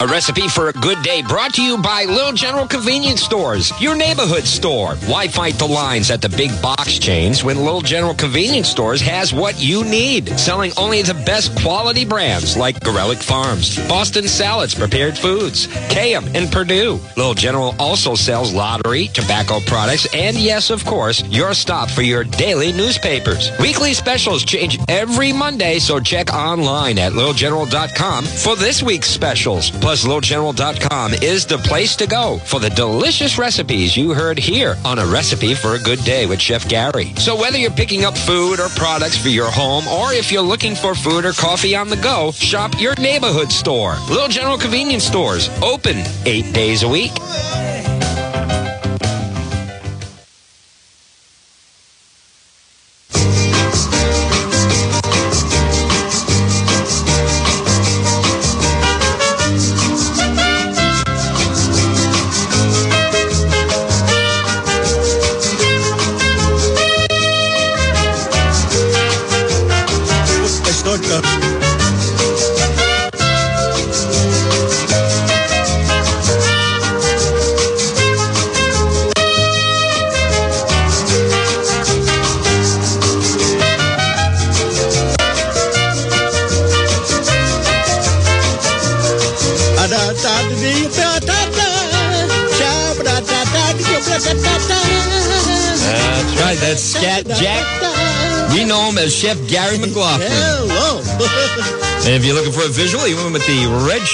A recipe for a good day brought to you by Little General Convenience Stores, your neighborhood store. Why fight the lines at the big box chains when Little General Convenience Stores has what you need? Selling only the best quality brands like Garelick Farms, Boston Salads, Prepared Foods, Kayem, and Perdue. Little General also sells lottery, tobacco products, and yes, of course, your stop for your daily newspapers. Weekly specials change every Monday, so check online at littlegeneral.com for this week's specials. Plus, littlegeneral.com is the place to go for the delicious recipes you heard here on A Recipe for a Good Day with Chef Gary. So whether you're picking up food or products for your home, or if you're looking for food or coffee on the go, shop your neighborhood store. Little General Convenience Stores, open eight days a week.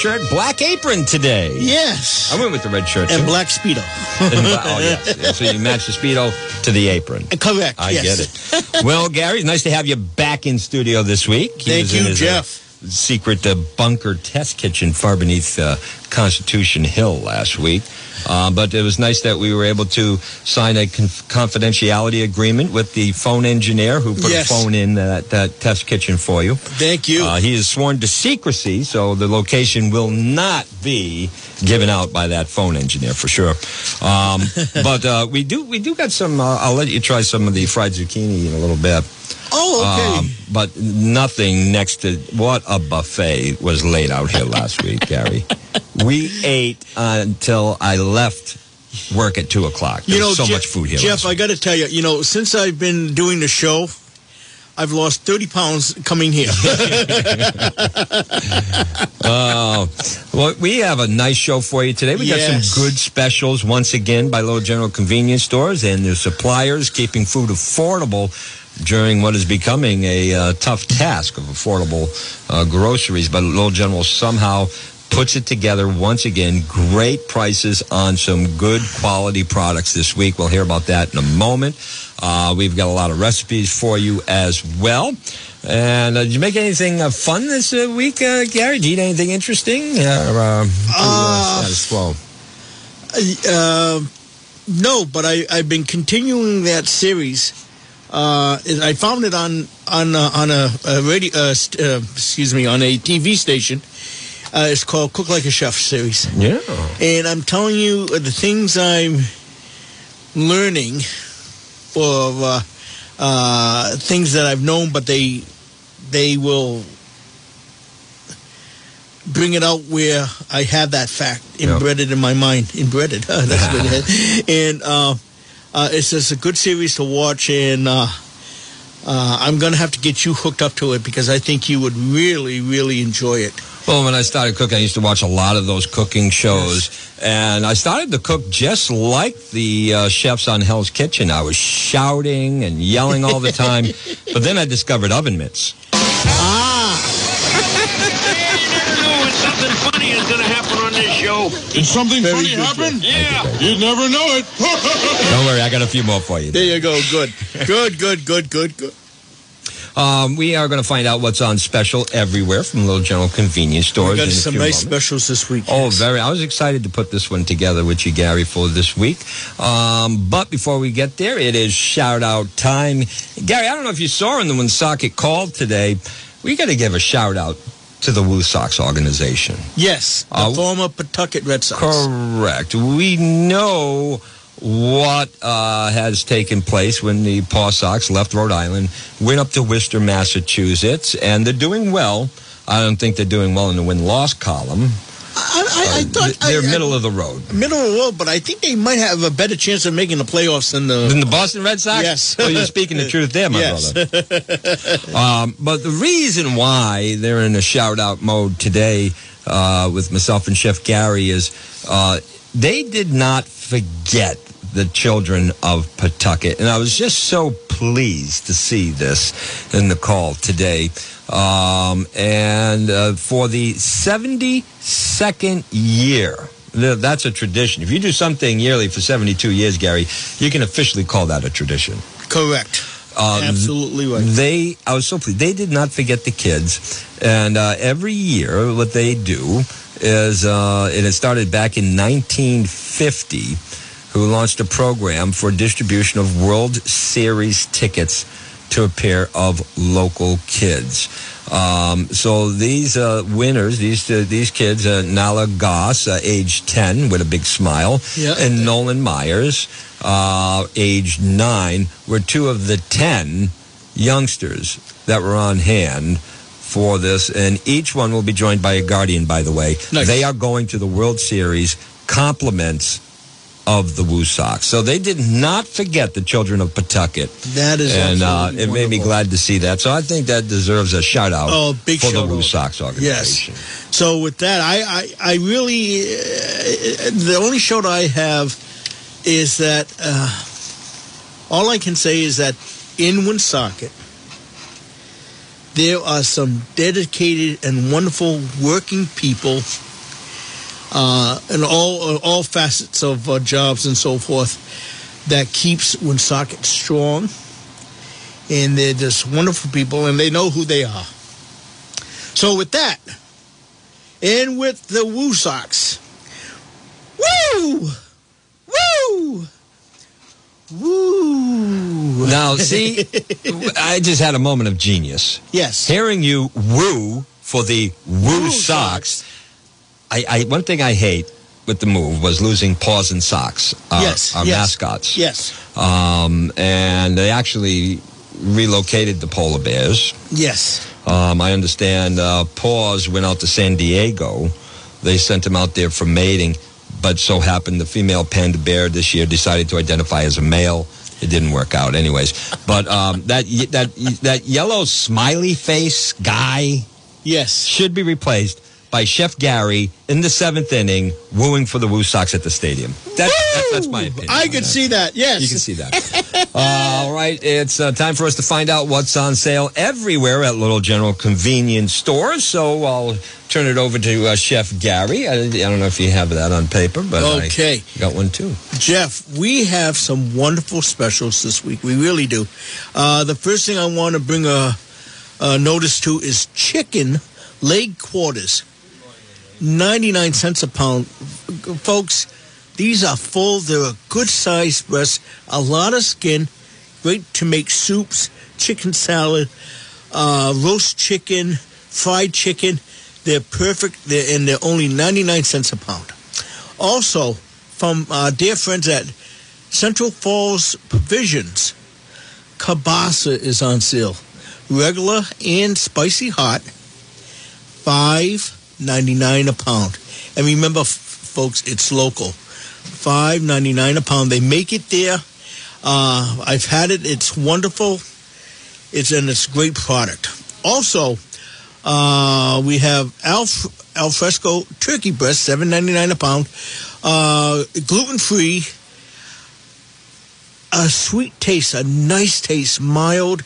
Shirt, black apron today. yes. I went with the red shirt. And too. black speedo. oh, yes. Yeah, So you match the Speedo to the apron. Correct. I yes. get it. Well, Gary, nice to have you back in studio this week. He Thank you, his, uh, Jeff. secret uh, bunker test kitchen far beneath uh, Constitution Hill last week. Uh, but it was nice that we were able to sign a conf- confidentiality agreement with the phone engineer who put Yes. a phone in that, that test kitchen for you. Thank you. Uh, he is sworn to secrecy, so the location will not be given out by that phone engineer for sure. Um, but uh, we do we do got some. Uh, I'll let you try some of the fried zucchini in a little bit. oh, okay. Um, but nothing next to what a buffet was laid out here last week, Gary. We ate until I left work at two o'clock. There you know, so Je- much food here. Jeff, I got to tell you, you know, since I've been doing the show, I've lost 30 pounds coming here. Oh, well, we have a nice show for you today. We got some good specials once again by Little General Convenience Stores and their suppliers, keeping food affordable during what is becoming a uh, tough task of affordable uh, groceries. But Little General somehow puts it together once again. Great prices on some good quality products this week. We'll hear about that in a moment. Uh, we've got a lot of recipes for you as well. And uh, did you make anything uh, fun this uh, week, uh, Gary? Did you eat anything interesting? Uh, or, uh, pretty, status quo? no, but I, I've been continuing that series. Uh, I found it on on uh, on a, a radio, uh, uh, excuse me, on a TV station. Uh, it's called Cook Like a Chef series. Yeah. And I'm telling you, uh, the things I'm learning, or uh, uh, things that I've known, but they they will bring it out where I have that fact embedded in my mind. Embedded. That's good. and uh, uh, it's just a good series to watch, and uh, uh, I'm going to have to get you hooked up to it because I think you would really, really enjoy it. Well, when I started cooking, I used to watch a lot of those cooking shows, and I started to cook just like the uh, chefs on Hell's Kitchen. I was shouting and yelling all the time, but then I discovered oven mitts. Ah, something funny is going to happen on this show. Did something Very funny happen? Yeah. You'd never know it. Don't worry, I got a few more for you. there you go. Good, good, good, good, good, good. Um, we are going to find out what's on special everywhere from Little General Convenience Stores. We got some nice moments. specials this week. Oh, very. I was excited to put this one together with you, Gary, for this week. Um, but before we get there, it is shout out time. Gary, I don't know if you saw in the Woonsocket Call today. We got to give a shout out to the Woo Sox organization. Yes, the Uh, former Pawtucket Red Sox. Correct. We know what uh, has taken place when the Paw Sox left Rhode Island, went up to Worcester, Massachusetts, and they're doing well. I don't think they're doing well in the win-loss column. I, I, I thought they're I, middle of the road. Middle of the road, but I think they might have a better chance of making the playoffs than the. Than the Boston Red Sox? Yes. Well, you're speaking the truth there, my Yes. brother. um, but the reason why they're in a shout out mode today uh, with myself and Chef Gary is uh, they did not forget the children of Pawtucket. And I was just so pleased to see this in the call today. Um, and uh, for the 72nd year, that's a tradition. If you do something yearly for 72 years, Gary, you can officially call that a tradition. Correct. Uh, Absolutely right. They, I was so pleased. They did not forget the kids, and uh, every year, what they do is, uh, it started back in 1950, who launched a program for distribution of World Series tickets to a pair of local kids. Um, so these uh, winners, these uh, these kids, uh, Nala Goss, uh, age 10, with a big smile, Yeah. and Nolan Myers, uh, age 9, were two of the 10 youngsters that were on hand for this. And each one will be joined by a guardian, by the way. Nice. They are going to the World Series compliments of the Woo Sox. So they did not forget the children of Pawtucket. That is and uh, it made me glad to see that. So I think that deserves a shout out Oh, big for the shout Woo out. Sox organization. So with that, I I, I really uh, the only shout I have is that uh, all I can say is that in Woonsocket there are some dedicated and wonderful working people uh, in all all facets of uh, jobs and so forth that keeps Woonsocket strong. And they're just wonderful people, and they know who they are. So with that, and with the Woo Sox, woo, woo, woo. Now, see, I just had a moment of genius. Yes. Hearing you woo for the Woo, Woo Sox. I, I one thing I hate with the move was losing paws and socks. Our, Yes, our yes. mascots. Yes. Um, and they actually relocated the polar bears. Yes. Um, I understand uh, Paws went out to San Diego. They sent him out there for mating, but so happened the female panda bear this year decided to identify as a male. It didn't work out, anyways. But um, that that that yellow smiley face guy Yes. should be replaced by Chef Gary in the seventh inning, wooing for the Woo Sox at the stadium. That, that, that's my opinion. I could that. see that. Yes. You can see that. uh, all right, it's uh, time for us to find out what's on sale everywhere at Little General Convenience Stores. So I'll turn it over to uh, Chef Gary. I, I don't know if you have that on paper, but Okay. I got one too. Jeff, we have some wonderful specials this week. We really do. Uh, the first thing I want to bring a, a notice to is chicken leg quarters. 99 cents a pound. Folks, these are full. They're a good sized breast, a lot of skin, great to make soups, chicken salad, uh, roast chicken, fried chicken. They're perfect, they're, and they're only 99 cents a pound. Also, from our dear friends at Central Falls Provisions, Kabasa is on sale. Regular and spicy hot, five ninety nine a pound. And remember, folks, it's local. Five ninety nine a pound. They make it there. Uh, I've had it. It's wonderful. It's and it's great product. Also, uh, we have Alf Alfresco turkey breast, seven ninety nine a pound. Uh, gluten free. A sweet taste, a nice taste, mild,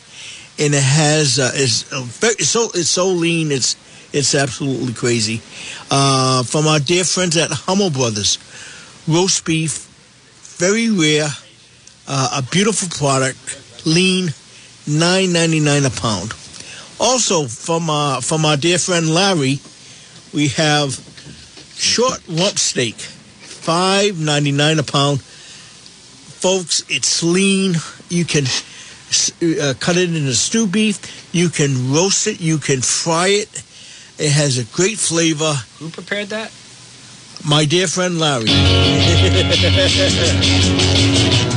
and it has uh, is very so it's so lean. It's it's absolutely crazy. Uh, from our dear friends at Hummel Brothers, roast beef, very rare, uh, a beautiful product, lean, nine ninety nine a pound. Also from uh, from our dear friend Larry, we have short rump steak, five ninety nine a pound. Folks, it's lean. You can uh, cut it into stew beef. You can roast it. You can fry it. It has a great flavor. Who prepared that? My dear friend Larry.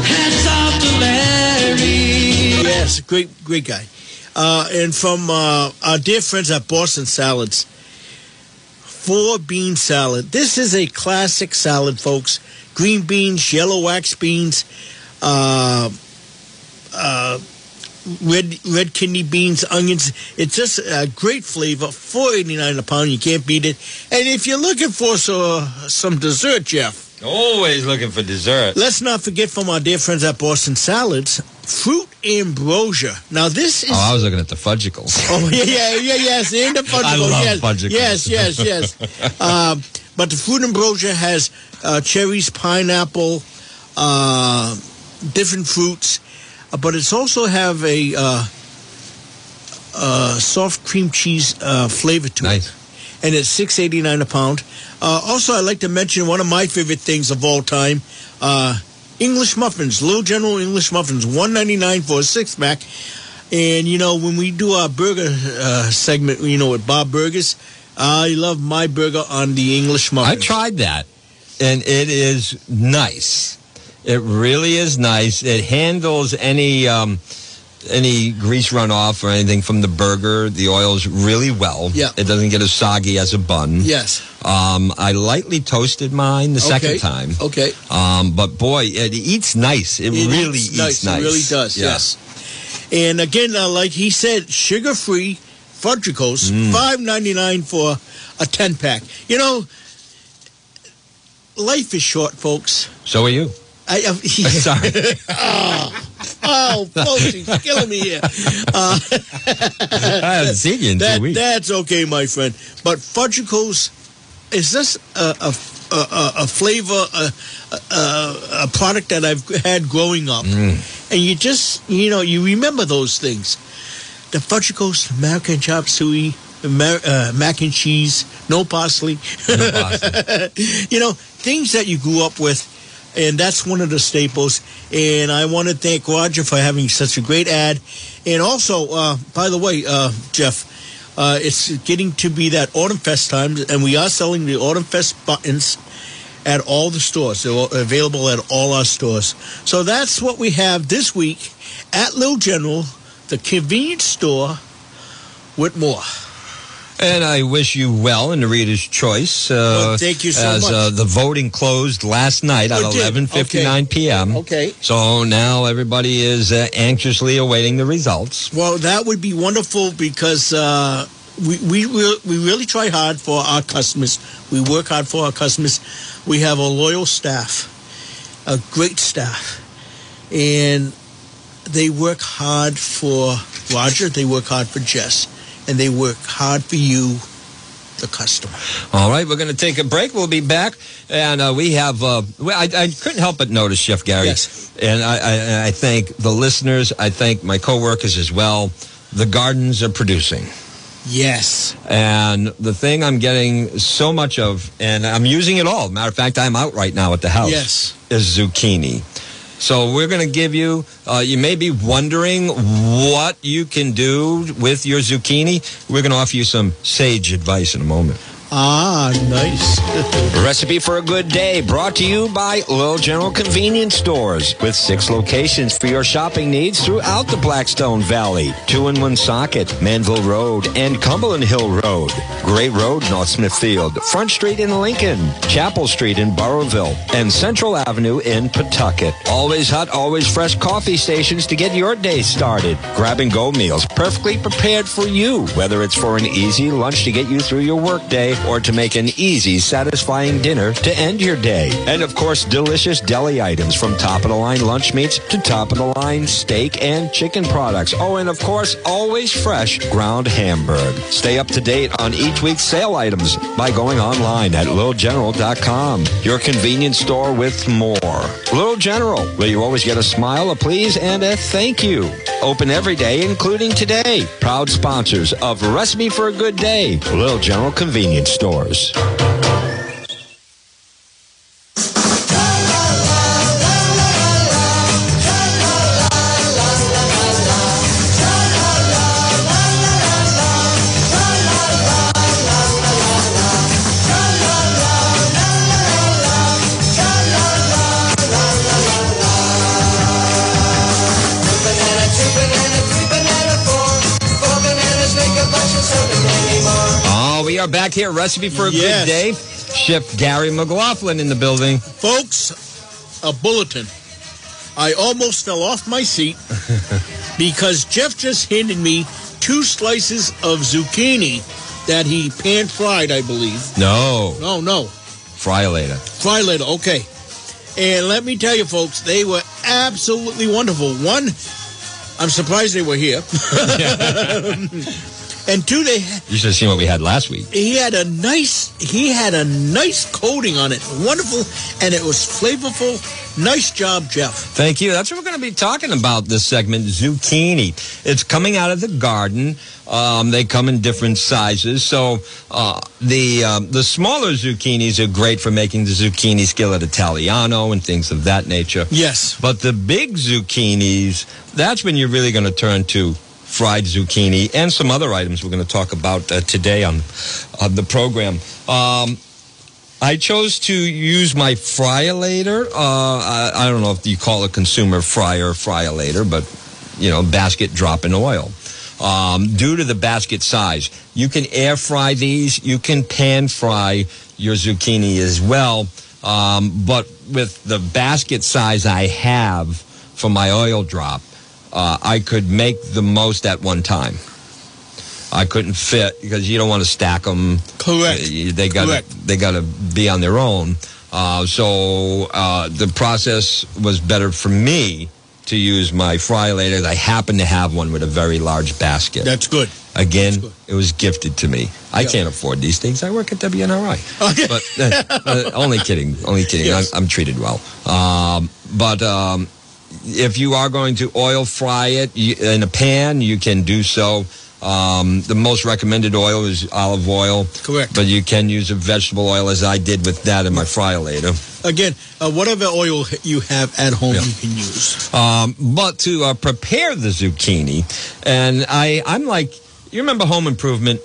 Hats off to Larry. Yes, great, great guy. Uh, and from uh, our dear friends at Boston Salads, four bean salad. This is a classic salad, folks. Green beans, yellow wax beans, uh, uh, red red kidney beans, onions. It's just a great flavor. Four eighty nine a pound. You can't beat it. And if you're looking for so, some dessert, Jeff, Always looking for dessert. let's not forget from our dear friends at Boston Salads, fruit ambrosia. Now this is. Oh, I was looking at the fudgicles. Oh yeah, yeah, yeah, yes, and the fudgicles. I love yes, fudgicles. yes, yes, yes. um, but the fruit ambrosia has uh, cherries, pineapple, uh, different fruits, uh, but it's also have a uh, uh, soft cream cheese uh, flavor to it and it's six eighty nine a pound. Uh, also, I'd like to mention one of my favorite things of all time: uh, English muffins, Little General English muffins, one ninety nine for a six pack. And you know, when we do our burger uh, segment, you know, with Bob Burgers, I love my burger on the English muffin. I tried that, and it is nice. It really is nice. It handles any um, any grease runoff or anything from the burger. The oils really well. Yeah. It doesn't get as soggy as a bun. Yes. Um, I lightly toasted mine the second time. Okay. Um, but boy, it eats nice. It, It really eats eats nice. nice. It really does. Yeah. Yes. And again, uh, like he said, sugar free fudgicles, Mm. five ninety nine for a ten pack. You know, life is short, folks. So are you. I, I, Sorry. oh, folks, he's killing me here. Uh, I haven't seen you in that, two weeks. that's okay, my friend. But fudgicles is this a a, a, a- flavor, a, a, a product that I've had growing up, Mm. and you just you know you remember those things. The fudgicles, American chop suey, Amer- uh, mac and cheese, no parsley. no parsley. you know things that you grew up with. And that's one of the staples. And I want to thank Roger for having such a great ad. And also, uh, by the way, uh, Jeff, uh, it's getting to be that Autumn Fest time, and we are selling the Autumn Fest buttons at all the stores. They're available at all our stores. So that's what we have this week at Little General, the convenience store with more. And I wish you well in the Reader's Choice. Uh, Well, thank you so as, much. Uh, the voting closed last night at Oh, did? 11:59 p.m. Okay. So now everybody is uh, anxiously awaiting the results. Well, that would be wonderful because uh, we we we really try hard for our customers. We work hard for our customers. We have a loyal staff, a great staff, and they work hard for Roger. They work hard for Jess, and they work hard for you, the customer. All right, we're going to take a break. We'll be back, and uh, we have. Uh, I, I couldn't help but notice, Chef Gary, Yes. and I, I, I thank the listeners. I thank my coworkers as well. The gardens are producing. Yes. And the thing I'm getting so much of, and I'm using it all. Matter of fact, I'm out right now at the house. Yes. Is zucchini. So we're going to give you. Uh, you may be wondering what you can do with your zucchini. We're going to offer you some sage advice in a moment. Ah, nice. Recipe for a good day brought to you by Little General Convenience Stores with six locations for your shopping needs throughout the Blackstone Valley. Two in Woonsocket, Manville Road, and Cumberland Hill Road. Great Road, North Smithfield, Front Street in Lincoln, Chapel Street in Burrillville, and Central Avenue in Pawtucket. Always hot, always fresh coffee stations to get your day started. Grab and go meals perfectly prepared for you, whether it's for an easy lunch to get you through your workday or to make an easy, satisfying dinner to end your day. And of course, delicious deli items from top of the line lunch meats to top of the line steak and chicken products. Oh, and of course, always fresh ground hamburg. Stay up to date on each week's sale items by going online at littlegeneral.com. Your convenience store with more. Little General, where you always get a smile, a please, and a thank you. Open every day, including today. Proud sponsors of Recipe for a Good Day, Little General Convenience Stores. Back here. Recipe for a Yes. good day. Chef Gary McLaughlin in the building. Folks, a bulletin. I almost fell off my seat because Jeff just handed me two slices of zucchini that he pan fried, I believe. No, No, no, fry later. fry later. Okay. And let me tell you, folks, they were absolutely wonderful. One, I'm surprised they were here. and two, they You should have seen what we had last week. he had a nice he had a nice coating on it, wonderful, and it was flavorful. Nice job, Jeff. Thank you. That's what we're going to be talking about this segment zucchini. It's coming out of the garden. Um, they come in different sizes. So uh, the um, the smaller zucchinis are great for making the zucchini skillet Italiano and things of that nature. Yes. But the big zucchinis, that's when you're really going to turn to fried zucchini and some other items we're going to talk about uh, today on, on the program. Um, I chose to use my fryolator. Uh, I, I don't know if you call it consumer fryer or fryolator, but you know, basket drop in oil. Um, due to the basket size, you can air fry these. You can pan fry your zucchini as well. Um, but with the basket size I have for my oil drop, uh, I could make the most at one time. I couldn't fit because you don't want to stack them. Correct. They got they got to be on their own. Uh, so uh, the process was better for me to use my fryolator. I happen to have one with a very large basket. That's good. Again, That's good. it was gifted to me. I Yeah. can't afford these things. I work at WNRI. Okay. But uh, uh, only kidding. Only kidding. Yes. I'm, I'm treated well. Um, but um, if you are going to oil fry it in a pan, you can do so. Um, the most recommended oil is olive oil. Correct. But you can use a vegetable oil, as I did with that in my fryolator. Again, uh, whatever oil you have at home, Yeah. you can use. Um, but to uh, prepare the zucchini, and I, I'm like, you remember Home Improvement?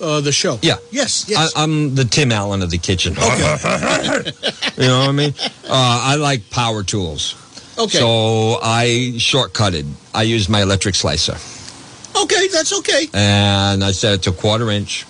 Uh, the show. Yeah. Yes. Yes. I, I'm the Tim Allen of the kitchen. Okay. you know what I mean? Uh, I like power tools. Okay. So I shortcutted. I used my electric slicer. okay. That's okay. And I set it to a quarter inch.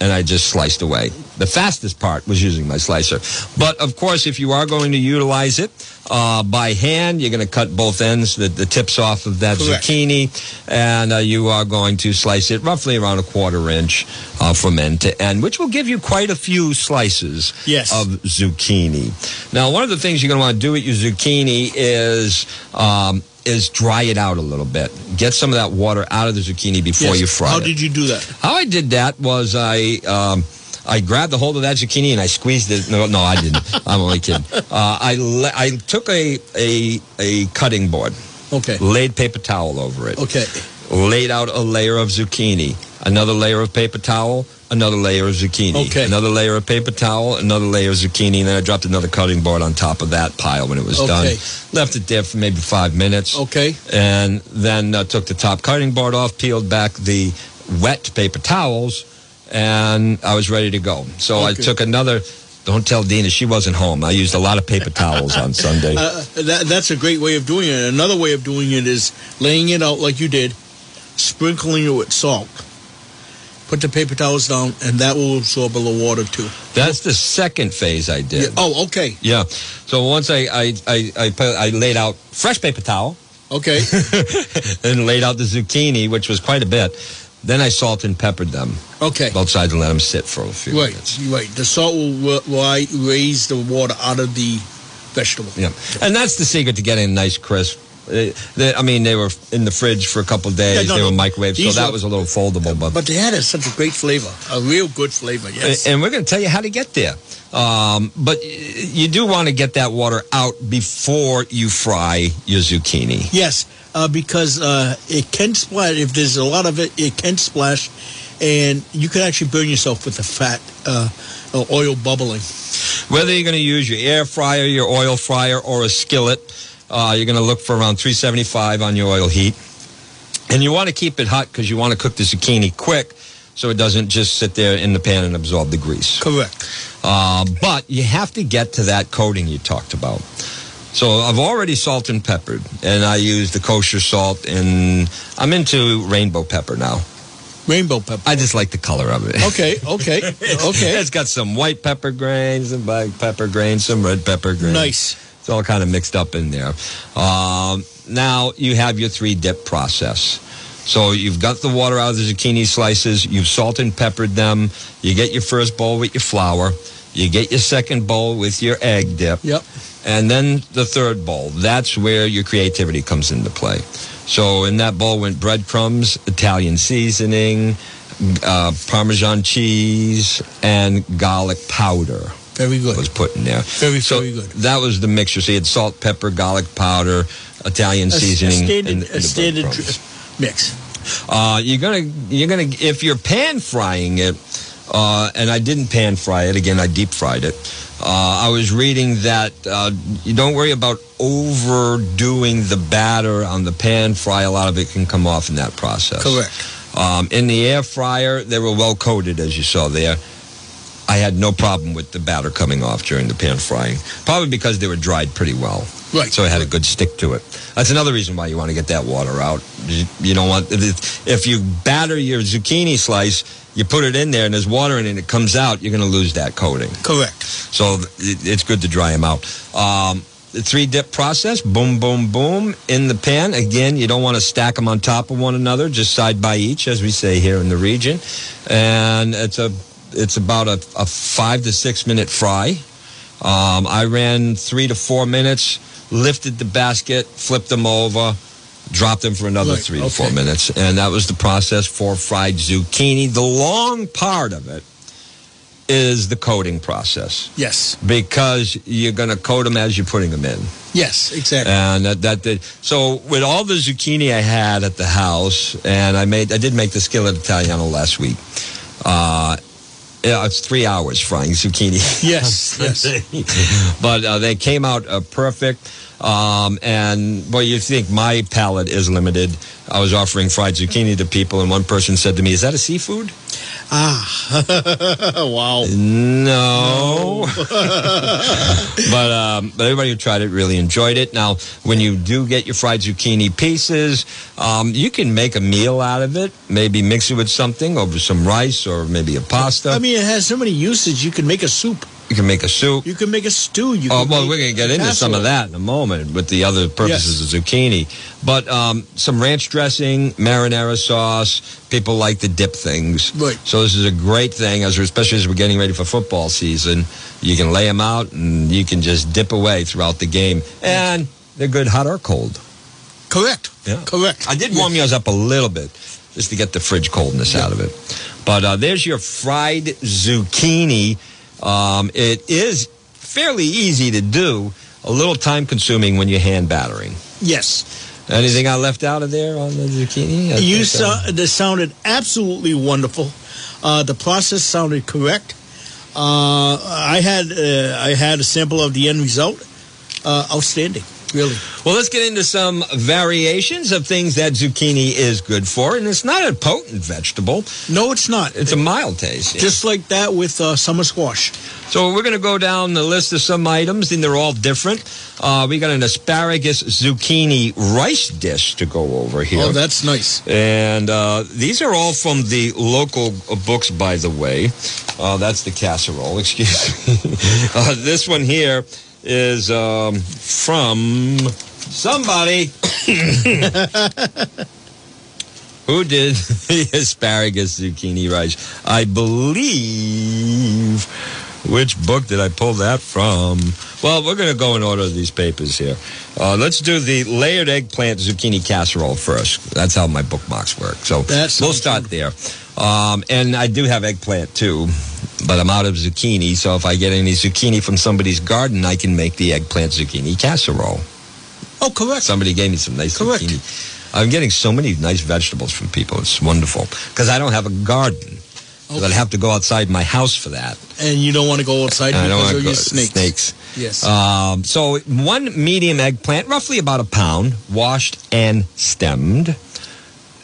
And I just sliced away. The fastest part was using my slicer. But of course, if you are going to utilize it uh, by hand, you're going to cut both ends, the, the tips off of that Correct. zucchini, and uh, you are going to slice it roughly around a quarter inch uh, from end to end, which will give you quite a few slices Yes. of zucchini. Now, one of the things you're going to want to do with your zucchini is um, is dry it out a little bit. Get some of that water out of the zucchini before Yes. you fry it. How it. did you do that? How I did that was I um, I grabbed the hold of that zucchini and I squeezed it. No, no, I didn't. I'm only kidding. Uh, I le- I took a a a cutting board, Okay. laid paper towel over it, Okay. laid out a layer of zucchini, another layer of paper towel, another layer of zucchini, Okay. another layer of paper towel, another layer of zucchini, and then I dropped another cutting board on top of that pile when it was done. Left it there for maybe five minutes Okay. and then uh, took the top cutting board off, peeled back the wet paper towels, and I was ready to go. So I took another. Don't tell Dina she wasn't home. I used a lot of paper towels on Sunday. Uh, that, that's a great way of doing it. Another way of doing it is laying it out like you did, sprinkling it with salt. Put the paper towels down, and that will absorb a little water too. That's the second phase I did. Yeah. Oh, okay. Yeah. So once I I I, I, put, I laid out fresh paper towel Okay. and laid out the zucchini, which was quite a bit. Then I salt and peppered them Okay. both sides and let them sit for a few Right. minutes. Right. The salt will ri- raise the water out of the vegetable. Yeah, and that's the secret to getting a nice crisp. Uh, they, I mean, they were in the fridge for a couple days. Yeah, no, they were microwaved, so that was a little foldable. But, But they had a, such a great flavor, a real good flavor. Yes. and we're going to tell you how to get there. Um, but you do want to get that water out before you fry your zucchini. Yes, uh, because uh, it can splash. If there's a lot of it, it can splash, and you can actually burn yourself with the fat uh, uh, oil bubbling. Whether you're going to use your air fryer, your oil fryer, or a skillet, uh, you're going to look for around 375 on your oil heat. And you want to keep it hot because you want to cook the zucchini quick so it doesn't just sit there in the pan and absorb the grease. Correct. Uh, but you have to get to that coating you talked about. So I've already salt and peppered, and I use the kosher salt, and I'm into rainbow pepper now. Rainbow pepper. I just like the color of it. Okay, okay, okay. it's got some white pepper grains, some black pepper grains, some red pepper grains. Nice. It's all kind of mixed up in there. Um, now you have your three dip process. So you've got the water out of the zucchini slices. You've salt and peppered them. You get your first bowl with your flour. You get your second bowl with your egg dip. Yep. And then the third bowl. That's where your creativity comes into play. So in that bowl went breadcrumbs, Italian seasoning, uh, Parmesan cheese, and garlic powder Very good. was put in there. Very, so very good. That was the mixture. So you had salt, pepper, garlic powder, Italian A- a seasoning, standard, and, a and the standard mix. Uh, you're gonna, you're gonna, if you're pan frying it, uh, and I didn't pan fry it again, I deep fried it. Uh, I was reading that uh, you don't worry about overdoing the batter on the pan fry. A lot of it can come off in that process. Correct. Um, in the air fryer, they were well coated, as you saw there. I had no problem with the batter coming off during the pan frying, probably because they were dried pretty well. Right. So it had a good stick to it. That's another reason why you want to get that water out. You, you don't want if you batter your zucchini slice, you put it in there and there's water in it, and it comes out, you're going to lose that coating. Correct. So it, it's good to dry them out. Um, the three dip process, boom, boom, boom, in the pan. Again, you don't want to stack them on top of one another, just side by each, as we say here in the region. And it's a it's about a, a five to six minute fry. Um, I ran three to four minutes, lifted the basket, flipped them over, dropped them for another three to four minutes, and that was the process for fried zucchini. The long part of it is the coating process Yes. because you're going to coat them as you're putting them in. Yes, exactly. And that, that did, so with all the zucchini I had at the house, and I made, I did make the skillet Italiano last week. Uh, yeah, it's three hours frying zucchini. yes, yes. but uh, they came out uh, perfect. Um, and boy, you think my palate is limited. I was offering fried zucchini to people, and one person said to me, "Is that a seafood?" Ah, wow. No. but um, but everybody who tried it really enjoyed it. Now, when you do get your fried zucchini pieces, um, you can make a meal out of it. Maybe mix it with something over some rice or maybe a pasta. I mean, it has so many uses. You can make a soup. You can make a soup. You can make a stew. You Oh, well, we're going to get into some of that in a moment with the other purposes of zucchini. But um, some ranch dressing, marinara sauce. People like to dip things. Right. So this is a great thing, as especially as we're getting ready for football season. You can lay them out and you can just dip away throughout the game. And they're good hot or cold. Correct. Yeah. Correct. I did warm yours up a little bit just to get the fridge coldness out of it. But uh, there's your fried zucchini. Um, it is fairly easy to do, a little time consuming when you're hand battering. Yes. Anything I left out of there on the zucchini? I You think, uh, sou- sounded absolutely wonderful. Uh, the process sounded correct. Uh, I had uh, I had a sample of the end result. Uh, outstanding, really. Well, let's get into some variations of things that zucchini is good for. And it's not a potent vegetable, No, it's not. it's a mild taste. Just like that with uh, summer squash. So we're going to go down the list of some items, and they're all different. Uh, we got an asparagus zucchini rice dish to go over here. Oh, that's nice. and uh, these are all from the local books, by the way. Uh, that's the casserole, excuse me. uh, this one here is um, from somebody. Who did the asparagus zucchini rice? I believe. Which book did I pull that from? Well, we're going to go in order of these papers here. Uh, let's do the layered eggplant zucchini casserole first. That's how my bookmarks work. So That we'll start there. Um, and I do have eggplant too, but I'm out of zucchini. So if I get any zucchini from somebody's garden, I can make the eggplant zucchini casserole. Oh, correct. Somebody gave me some nice Correct. zucchini. I'm getting so many nice vegetables from people. It's wonderful because I don't have a garden. So I'd have to go outside my house for that. And you don't want to go outside And because of your snakes. snakes. Yes. Um, so one medium eggplant, roughly about a pound, washed and stemmed.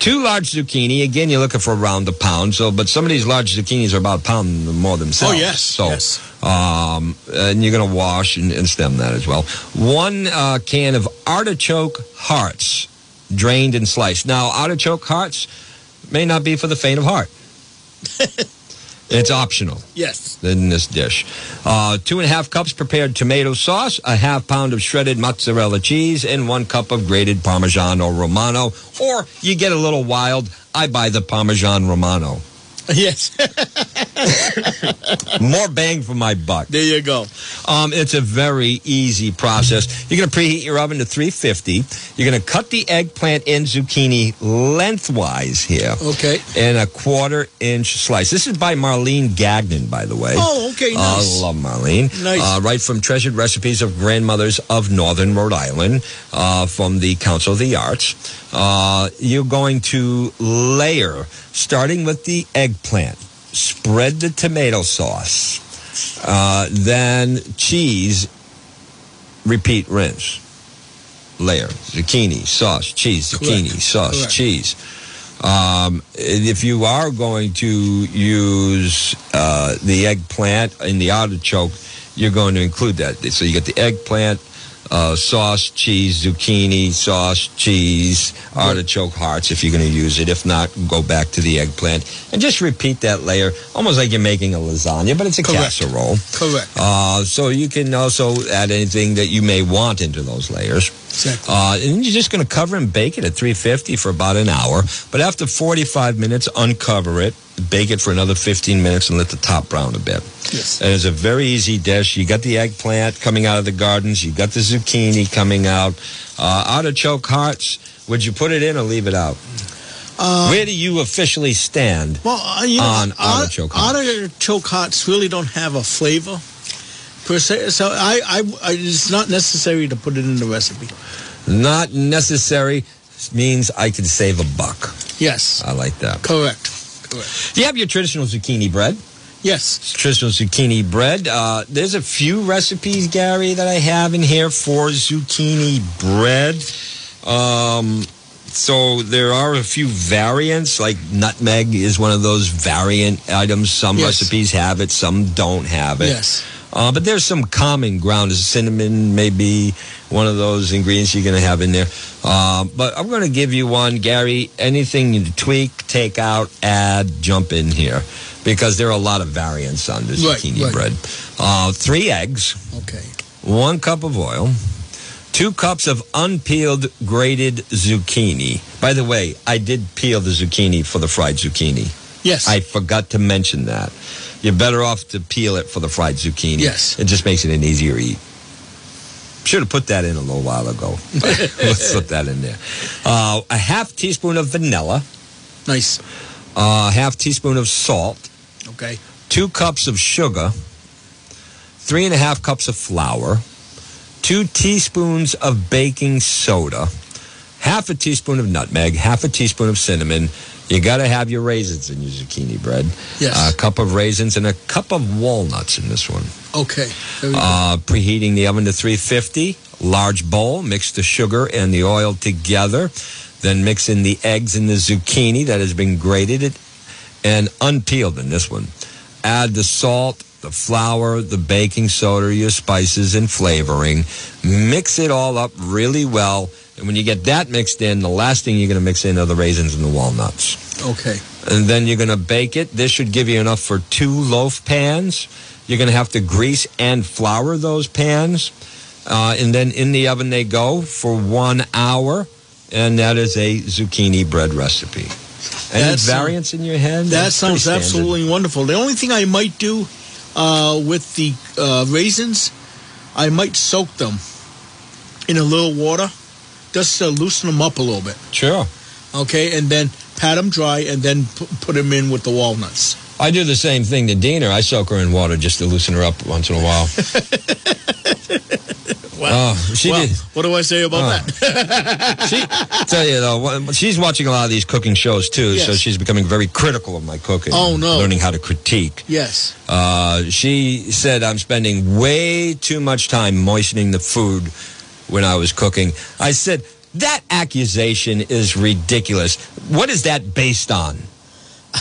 Two large zucchini. Again, you're looking for around a pound. So, but some of these large zucchinis are about a pound more themselves. Oh, yes, So, yes. um, and you're going to wash and, and stem that as well. One uh, can of artichoke hearts, drained and sliced. Now, artichoke hearts, may not be for the faint of heart. it's optional Yes. in this dish. Uh, two and a half cups prepared tomato sauce, a half pound of shredded mozzarella cheese, and one cup of grated Parmigiano Romano. Or you get a little wild, I buy the Parmesan Romano. Yes. More bang for my buck. there you go. Um, it's a very easy process. You're going to preheat your oven to 350. You're going to cut the eggplant and zucchini lengthwise here Okay. in a quarter inch slice. This is by Marlene Gagnon, by the way. Oh, okay, nice. I love Marlene. Nice. Uh, right from Treasured Recipes of Grandmothers of Northern Rhode Island uh, from the Council of the Arts. Uh, you're going to layer, starting with the eggplant, spread the tomato sauce, uh, then cheese, repeat, rinse. Layer, zucchini, sauce, cheese, zucchini, Correct. sauce, Correct. cheese. Um, if you are going to use uh, the eggplant in the artichoke, you're going to include that. So you get the eggplant, uh, sauce, cheese, zucchini, sauce, cheese, artichoke hearts if you're going to use it. If not, go back to the eggplant and just repeat that layer, almost like you're making a lasagna, but it's a Correct. casserole. Correct. Uh, so you can also add anything that you may want into those layers. Exactly. Uh, and you're just going to cover and bake it at 350 for about an hour. But after 45 minutes, uncover it, bake it for another 15 minutes, and let the top brown a bit. Yes. And it's a very easy dish. You got the eggplant coming out of the gardens. You got the zucchini coming out. Uh, artichoke hearts. Would you put it in or leave it out? Where do you officially stand? Well, uh, you know, on art- artichoke hearts. artichoke hearts really don't have a flavor per se. So I, I, I, it's not necessary to put it in the recipe. Not necessary means I could save a buck. Yes. I like that. Correct. Correct. You have your traditional zucchini bread. Yes. traditional zucchini bread. Uh, there's a few recipes, Gary, that I have in here for zucchini bread. Um, so there are a few variants, like nutmeg is one of those variant items. Some Yes. recipes have it, some don't have it. Yes. Uh, but there's some common ground. Cinnamon may be one of those ingredients you're going to have in there. Uh, but I'm going to give you one, Gary. Anything you tweak, take out, add, jump in here. Because there are a lot of variants on the Right, zucchini right. bread. Uh, three eggs, Okay. one cup of oil, two cups of unpeeled grated zucchini. By the way, I did peel the zucchini for the fried zucchini. Yes. I forgot to mention that. You're better off to peel it for the fried zucchini. Yes. It just makes it an easier eat. Should have put that in a little while ago. Let's put that in there. Uh, a half teaspoon of vanilla, nice. a half teaspoon of salt, Okay. two cups of sugar, three and a half cups of flour, two teaspoons of baking soda, half a teaspoon of nutmeg, half a teaspoon of cinnamon. You got to have your raisins in your zucchini bread. Yes. A cup of raisins and a cup of walnuts in this one. Okay. Uh, preheating the oven to 350. Large bowl. Mix the sugar and the oil together. Then mix in the eggs and the zucchini that has been grated and unpeeled in this one. Add the salt, the flour, the baking soda, your spices and flavoring. Mix it all up really well. And when you get that mixed in, the last thing you're going to mix in are the raisins and the walnuts okay. and then you're going to bake it. This should give you enough for two loaf pans. You're going to have to grease and flour those pans. Uh, and then in the oven they go for one hour. And that is a zucchini bread recipe. Any That's, variants in your head? That pretty sounds absolutely wonderful. The only thing I might do uh, with the uh, raisins, I might soak them in a little water just to loosen them up a little bit. Sure. Okay, and then pat them dry and then put them in with the walnuts. I do the same thing to Dina. I soak her in water just to loosen her up once in a while. Well, oh, she well, did. what do I say about Oh. that? She, tell you though, she's watching a lot of these cooking shows too, so she's becoming very critical of my cooking. Oh, no. Learning how to critique. yes. Uh, she said I'm spending way too much time moistening the food when I was cooking. I said, that accusation is ridiculous. What is that based on?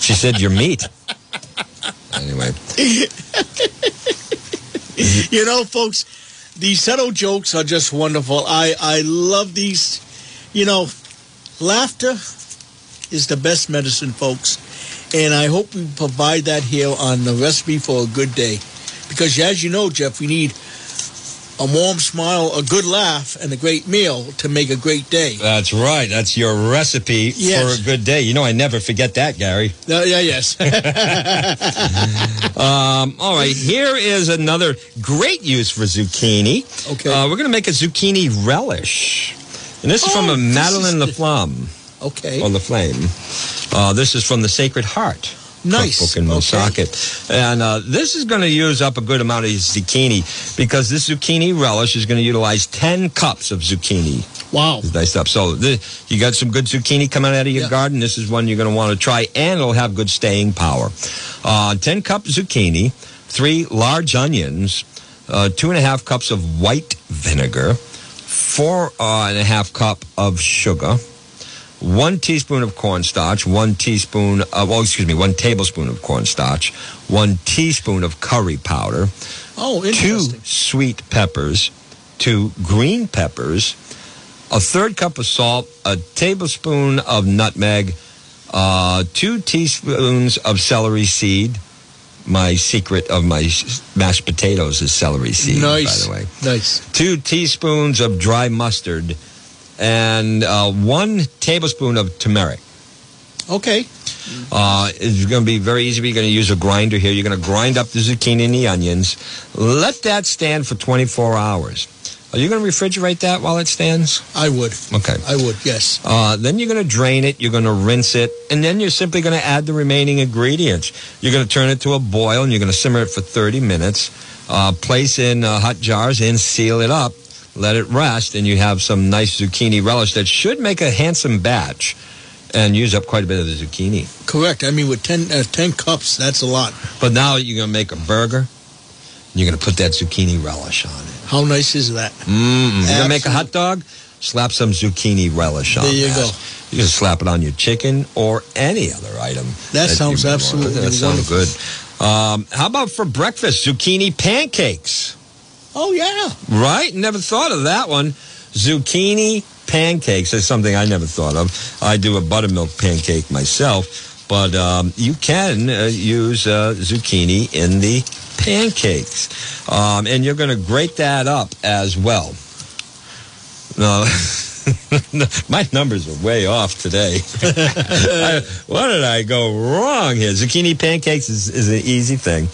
she said, your meat. Anyway, You know, folks, these subtle jokes are just wonderful. I, I love these. You know, laughter is the best medicine, folks. And I hope we provide that here on the recipe for a good day. Because as you know, Jeff, we need a warm smile, a good laugh, and a great meal to make a great day. That's right. That's your recipe Yes. for a good day. You know, I never forget that, Gary. Uh, yeah, yes. Um, all right, here is another great use for zucchini. Okay. Uh, we're going to make a zucchini relish. And this is from Oh, a Madeline is the- Laflamme, okay. or Laflame. Uh, this is from the Sacred Heart. Nice. Cookbook in Okay. Woonsocket. And uh, this is going to use up a good amount of zucchini because this zucchini relish is going to utilize 10 cups of zucchini. Wow. Diced up. So the, you got some good zucchini coming out of your Yeah. garden. This is one you're going to want to try, and it'll have good staying power. Uh, 10 cup zucchini, three large onions, uh, two and a half cups of white vinegar, four uh, and a half cup of sugar, one teaspoon of cornstarch, one teaspoon of, oh, excuse me, one tablespoon of cornstarch, one teaspoon of curry powder, Oh, two sweet peppers, two green peppers, a third cup of salt, a tablespoon of nutmeg, uh, two teaspoons of celery seed. My secret of my mashed potatoes is celery seed, nice. by the way. Nice. Two teaspoons of dry mustard, and uh, one tablespoon of turmeric. Okay. Uh, it's going to be very easy. You're going to use a grinder here. You're going to grind up the zucchini and the onions. Let that stand for 24 hours. Are you going to refrigerate that while it stands? I would. Okay. I would, yes. Uh, then you're going to drain it. You're going to rinse it, and then you're simply going to add the remaining ingredients. You're going to turn it to a boil, and you're going to simmer it for 30 minutes. Uh, place in uh, hot jars and seal it up. Let it rest, and you have some nice zucchini relish that should make a handsome batch and use up quite a bit of the zucchini. Correct. I mean, with 10, uh, 10 cups, that's a lot. But now you're going to make a burger. and You're going to put that zucchini relish on it. How nice is that? Mm-mm. You're going to make a hot dog. Slap some zucchini relish on There you that. go. You can slap it on your chicken or any other item. That sounds you want. absolutely That sounds good. Um, how about for breakfast? Zucchini pancakes. Oh, yeah. Right? Never thought of that one. Zucchini pancakes is something I never thought of. I do a buttermilk pancake myself, but um, you can uh, use uh, zucchini in the pancakes. Um, and you're going to grate that up as well. No. My numbers are way off today. I, what did I go wrong here? Zucchini pancakes is, is an easy thing.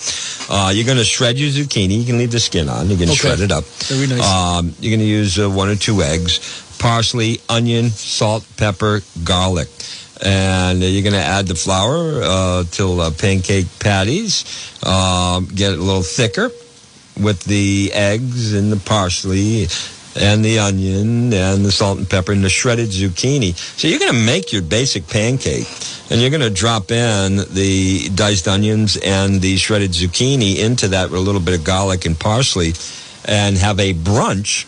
Uh, you're going to shred your zucchini. You can leave the skin on. You can Okay. shred it up. Very nice. Um, you're going to use uh, one or two eggs, parsley, onion, salt, pepper, garlic. And you're going to add the flour uh, till uh, pancake patties. Um, get a little thicker with the eggs and the parsley and the onion and the salt and pepper and the shredded zucchini. So you're going to make your basic pancake and you're going to drop in the diced onions and the shredded zucchini into that with a little bit of garlic and parsley and have a brunch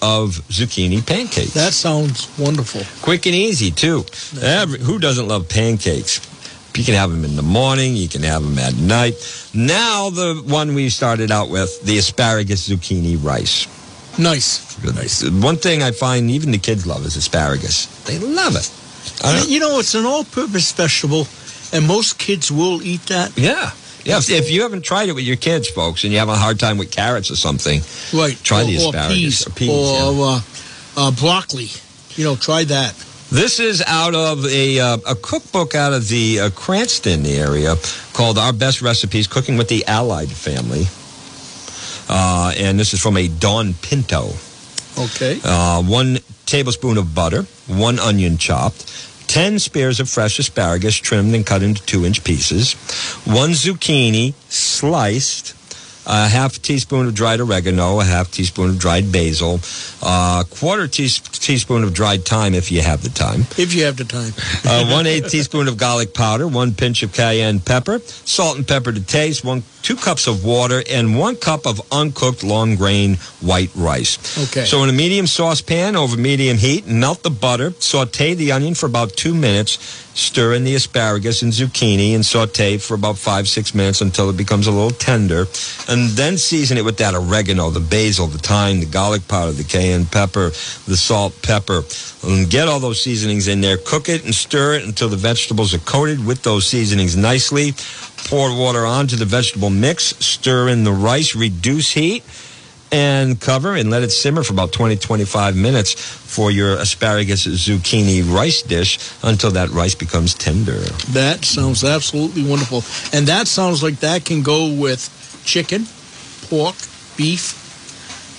of zucchini pancakes. That sounds wonderful. Quick and easy, too. Every, who doesn't love pancakes? You can have them in the morning. You can have them at night. Now, the one we started out with, the asparagus zucchini rice. Nice. Nice. One thing I find even the kids love is asparagus. They love it. You know, it's an all-purpose vegetable, and most kids will eat that. yeah. Yeah, if, if you haven't tried it with your kids, folks, and you have a hard time with carrots or something, Right. Try or, the or asparagus, peas, or peas, or uh, uh, broccoli. You know, try that. This is out of a, uh, a cookbook out of the uh, Cranston area called Our Best Recipes Cooking with the Allied Family. Uh, and this is from a Don Pinto. Okay. Uh, one tablespoon of butter, one onion chopped, 10 spears of fresh asparagus trimmed and cut into two inch pieces, one zucchini sliced, a half teaspoon of dried oregano, a half teaspoon of dried basil, a quarter teas- teaspoon of dried thyme if you have the time, If you have the time. uh, one eighth teaspoon of garlic powder, one pinch of cayenne pepper, salt and pepper to taste, one two cups of water, and one cup of uncooked long grain white rice. Okay. So in a medium saucepan over medium heat, melt the butter, saute the onion for about two minutes, Stir in the asparagus and zucchini and saute for about five, six minutes until it becomes a little tender. And then season it with that oregano, the basil, the thyme, the garlic powder, the cayenne pepper, the salt, pepper. And get all those seasonings in there. Cook it and stir it until the vegetables are coated with those seasonings nicely. Pour water onto the vegetable mix. Stir in the rice. Reduce heat and cover and let it simmer for about 20 25 minutes for your asparagus zucchini rice dish until that rice becomes tender. That sounds absolutely wonderful. And that sounds like that can go with chicken, pork, beef.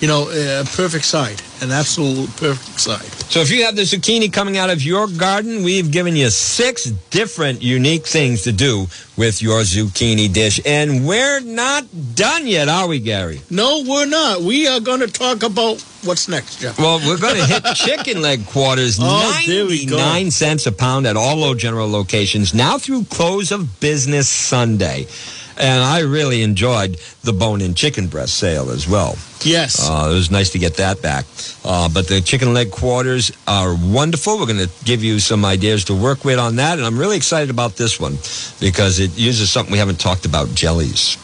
You know, a perfect side, an absolute perfect side. So if you have the zucchini coming out of your garden, we've given you six different unique things to do with your zucchini dish. And we're not done yet, are we, Gary? No, we're not. We are going to talk about what's next, Jeff. Well, we're going to hit chicken leg quarters, Oh, there we go. 99 cents a pound at all Little General locations, now through close of business Sunday. And I really enjoyed the bone in chicken breast sale as well. Yes. Uh, it was nice to get that back. Uh, but the chicken leg quarters are wonderful. We're going to give you some ideas to work with on that. And I'm really excited about this one because it uses something we haven't talked about jellies.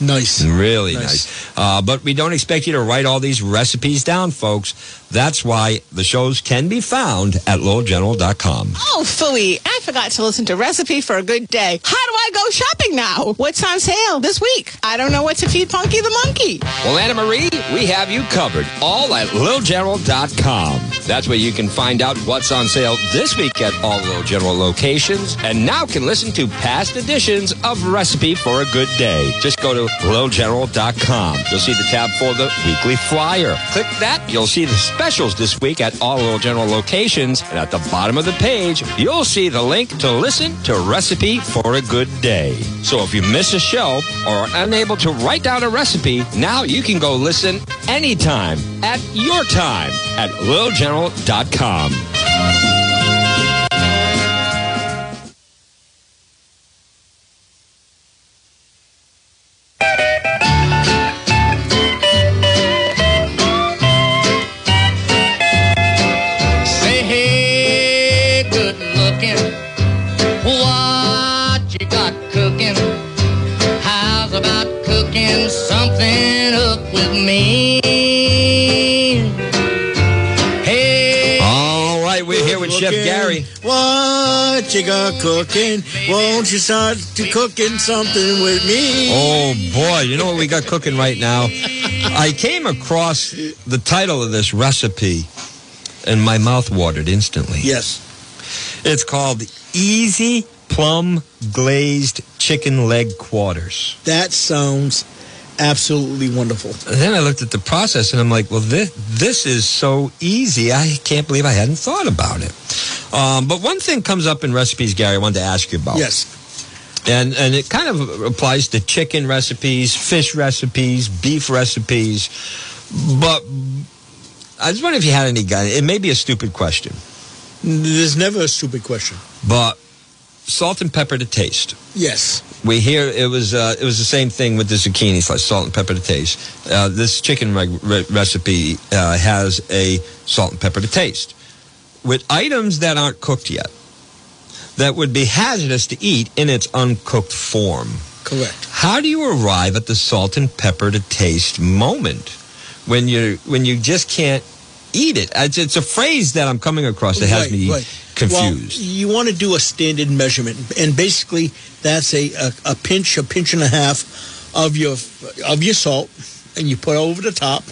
nice. Really Nice. nice. Uh, but we don't expect you to write all these recipes down, folks. That's why the shows can be found at littlegeneral.com. Oh, phooey. I forgot to listen to Recipe for a Good Day. How do I go shopping now? What's on sale this week? I don't know what to feed Punky the monkey. Well, Anna Marie, we have you covered. All at littlegeneral.com. That's where you can find out what's on sale this week at all Little General locations. And now can listen to past editions of Recipe for a Good Day. Just go to littlegeneral.com. You'll see the tab for the weekly flyer. Click that. You'll see the specials this week at all Little General locations. And at the bottom of the page, you'll see the link to listen to Recipe for a Good Day. So if you miss a show or are unable to write down a recipe, now you can go listen anytime at your time at littlegeneral.com. cooking? Won't you start to cooking something with me? Oh boy, you know what we got cooking right now? I came across the title of this recipe and my mouth watered instantly. Yes. It's called Easy Plum Glazed Chicken Leg Quarters. That sounds absolutely wonderful. And then I looked at the process and I'm like, well, this, this is so easy. I can't believe I hadn't thought about it. Um, but one thing comes up in recipes, Gary, I wanted to ask you about. Yes. And and it kind of applies to chicken recipes, fish recipes, beef recipes. But I just wonder if you had any guy. It may be a stupid question, There's never a stupid question. but salt and pepper to taste. Yes. We hear it was uh, it was the same thing with the zucchini slice, salt and pepper to taste. Uh, this chicken reg- re- recipe uh, has a salt and pepper to taste with items that aren't cooked yet. That would be hazardous to eat in its uncooked form. Correct. How do you arrive at the salt and pepper to taste moment when you when you just can't eat it? It's, it's a phrase that I'm coming across that has Right, me right. confused. Well, you want to do a standard measurement, and basically that's a, a, a pinch, a pinch and a half of your of your salt, and you put it over the top.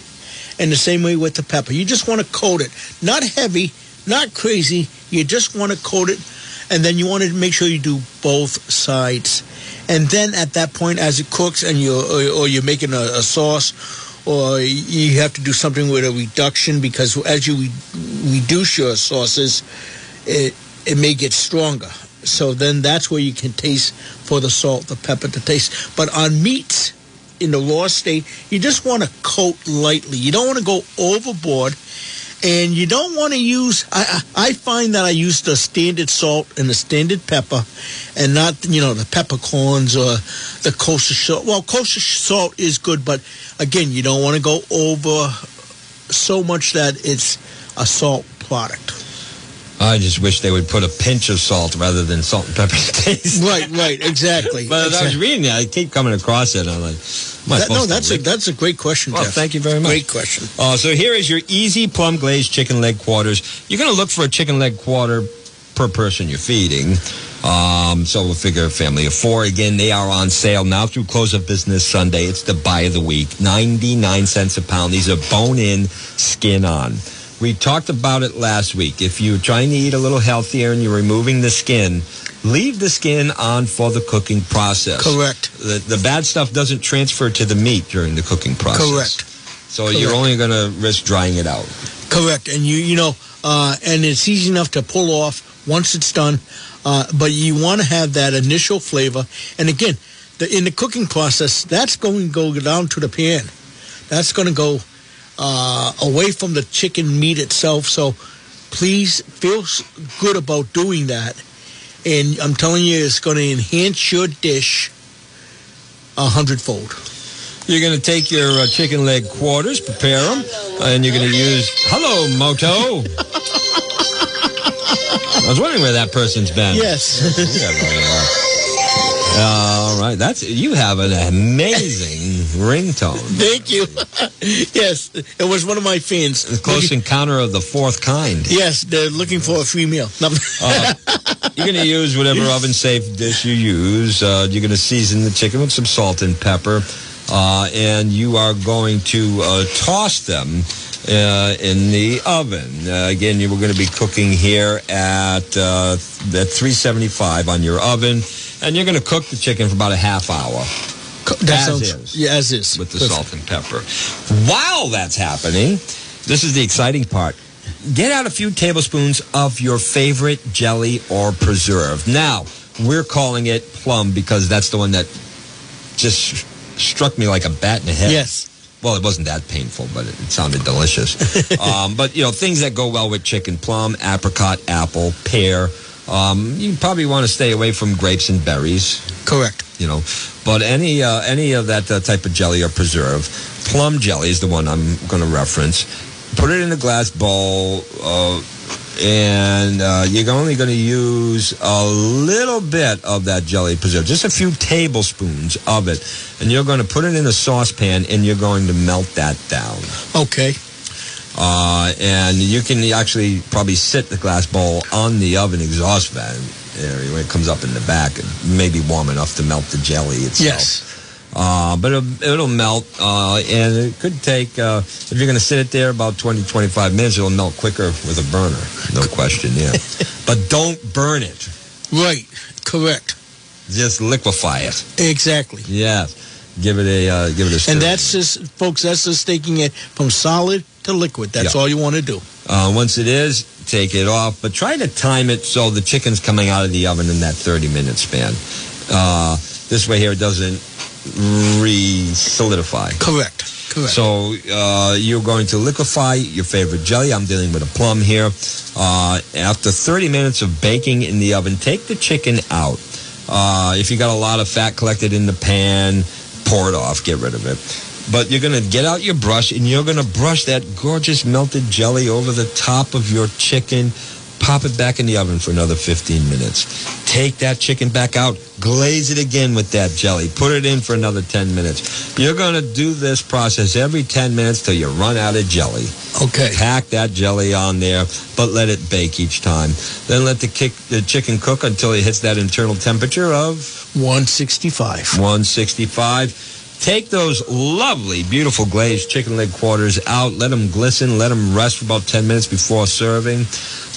And the same way with the pepper, you just want to coat it, not heavy, not crazy. You just want to coat it, and then you want to make sure you do both sides. And then at that point, as it cooks, and you or, or you're making a, a sauce, or you have to do something with a reduction because as you re- reduce your sauces, it it may get stronger. So then that's where you can taste for the salt, the pepper to taste. But on meats in the raw state, you just want to coat lightly. You don't want to go overboard. And you don't want to use. I, I find that I use the standard salt and the standard pepper, and not you know the peppercorns or the kosher salt. Well, kosher salt is good, but again, you don't want to go over so much that it's a salt product. I just wish they would put a pinch of salt rather than salt and pepper to taste. Right, right, exactly. But as I was reading it, I keep coming across it. And I'm like, That- no, that's a that's a great question. Well, Jeff. thank you very much. Great question. Uh, so here is your easy plum glazed chicken leg quarters. You're going to look for a chicken leg quarter per person you're feeding. Um, so we'll figure a family of four. Again, they are on sale now through close of business Sunday. It's the buy of the week. 99 cents a pound. These are bone in, skin on. We talked about it last week. If you're trying to eat a little healthier and you're removing the skin, leave the skin on for the cooking process. Correct. The, the bad stuff doesn't transfer to the meat during the cooking process. Correct. So you're only going to risk drying it out. Correct. And you you know, uh, and it's easy enough to pull off once it's done. Uh, but you want to have that initial flavor. And again, the, in the cooking process, that's going to go down to the pan. That's going to go uh, away from the chicken meat itself. So please feel good about doing that. And I'm telling you, it's going to enhance your dish a hundredfold. You're going to take your uh, chicken leg quarters, prepare them, and you're going to use. Hello, Moto. I was wondering where that person's been. Yes. All right, that's you have an amazing ringtone. Thank you. yes, it was one of my fans. Close encounter of the fourth kind. Yes, they're looking for a free meal. Uh, you're going to use whatever oven safe dish you use. Uh, you're going to season the chicken with some salt and pepper. Uh, and you are going to uh, toss them uh, in the oven. Uh, again, you were going to be cooking here at, uh, at 375 on your oven. And you're going to cook the chicken for about a half hour that As sounds, is. Yeah, as is. with the Perfect. salt and pepper. While that's happening, this is the exciting part. Get out a few tablespoons of your favorite jelly or preserve. Now, we're calling it plum because that's the one that just struck me like a bat in the head. Yes. Well, it wasn't that painful, but it, it sounded delicious. um, but, you know, things that go well with chicken plum, apricot, apple, pear. Um, you probably want to stay away from grapes and berries Correct. you know. But any uh, any of that uh, type of jelly or preserve, plum jelly is the one I'm going to reference. Put it in a glass bowl, uh, and uh, you're only going to use a little bit of that jelly preserve, just a few tablespoons of it, and you're going to put it in a saucepan, and you're going to melt that down. Okay. Uh, and you can actually probably sit the glass bowl on the oven exhaust fan area when it comes up in the back. It may be warm enough to melt the jelly itself. Yes. Uh, but it'll, it'll melt, uh, and it could take, uh, if you're going to sit it there about 20, 25 minutes, it'll melt quicker with a burner. No question, yeah. but don't burn it. Right. Correct. Just liquefy it. Exactly. Yeah. Give it a, uh, give it a stir. And that's just, folks, that's just taking it from solid to liquid. That's Yeah. all you want to do. Uh, once it is, take it off, but try to time it so the chicken's coming out of the oven in that 30 minute span. Uh, this way here it doesn't re-solidify. Correct. Correct. So uh, you're going to liquefy your favorite jelly. I'm dealing with a plum here. Uh, after 30 minutes of baking in the oven, take the chicken out. Uh, if you got a lot of fat collected in the pan, pour it off, get rid of it. But you're going to get out your brush and you're going to brush that gorgeous melted jelly over the top of your chicken. Pop it back in the oven for another 15 minutes. Take that chicken back out, glaze it again with that jelly, put it in for another 10 minutes. You're going to do this process every 10 minutes till you run out of jelly. okay. Pack that jelly on there, but let it bake each time. Then let the, kick, the chicken cook until it hits that internal temperature of 165. 165. Take those lovely, beautiful glazed chicken leg quarters out. Let them glisten. Let them rest for about 10 minutes before serving.